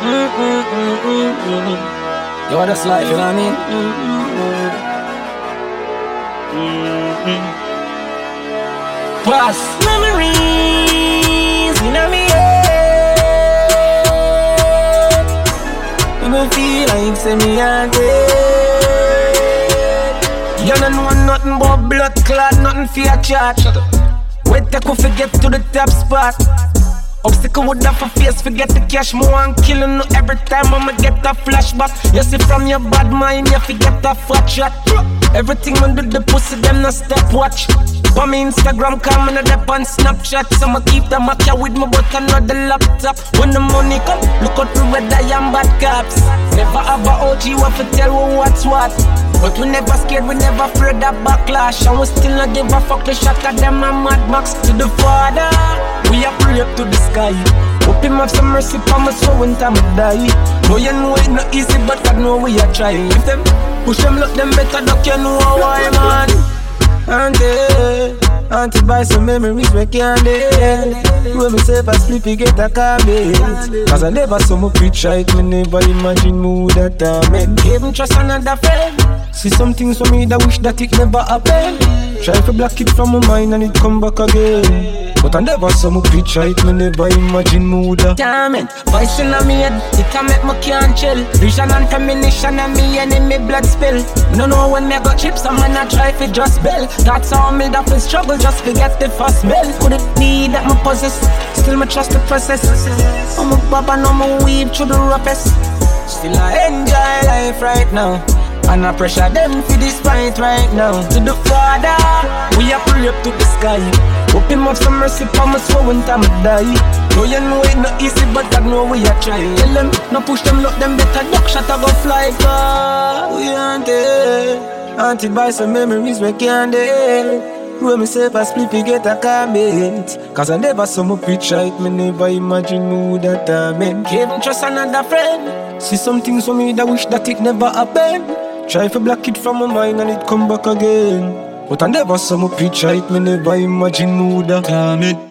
You want this life, you know what I mean? Past Memories in a me head. Make me feel like say me dead. You don't know nothing but blood clot, nothing for your chat. Wait, take we forget to the top spot. Obstacle would have a face, forget the cash. More and killing no every time I'ma get a flashback. You see from your bad mind, you forget a fat shot. Everything under the pussy, them no stopwatch. For me Instagram, come on the on Snapchat. So I'ma keep them up with me, but know laptop. When the money come, look out for red I am bad cops. Never have a OG, what to tell what's what. But we never scared, we never afraid of backlash. And we still not give a fuck the shot at them and Mad Max to the father. We are pray up to the sky. Hope him have some mercy for my soul when time die. No, you know it not easy, but I know we are trying. If them push them, look them better, duck you know why, man. Auntie, to buy some memories we can't dead. When I sleep, you get a cabin. Cause I never saw my preach right, me never imagine would that time. Make even trust another friend. See some things for me that wish that it never happened. Try to block it from my mind and it come back again. But I never saw me preach right, me never imagine me woulda Damn it, voice in me head, it can make me can't chill. Vision and premonition and me enemy blood spill. No know when me got chips, I'm gonna try to just bell That's how me that feel struggle, just forget the first bell Could it be that me possess, still me trust the process. I'm a baba, no me weave through the roughest. Still I enjoy life right now. And I pressure them for this fight right now. To the Father, we are pray up to the sky Hope him have some mercy for my soul when time I die. No you know it not easy but I know we are trying. Tell them, no push them, look them better duck shot I go fly far. We aren't there Auntie. Buy some memories we can't deal. When me say I sleep, you get a comment. Cause I never saw my preach right Me never imagine me would that time Can't trust another friend. See some things for me that wish that it never happened. Try to block it from my mind and it come back again But I never saw me preach right Me never imagine me would have come it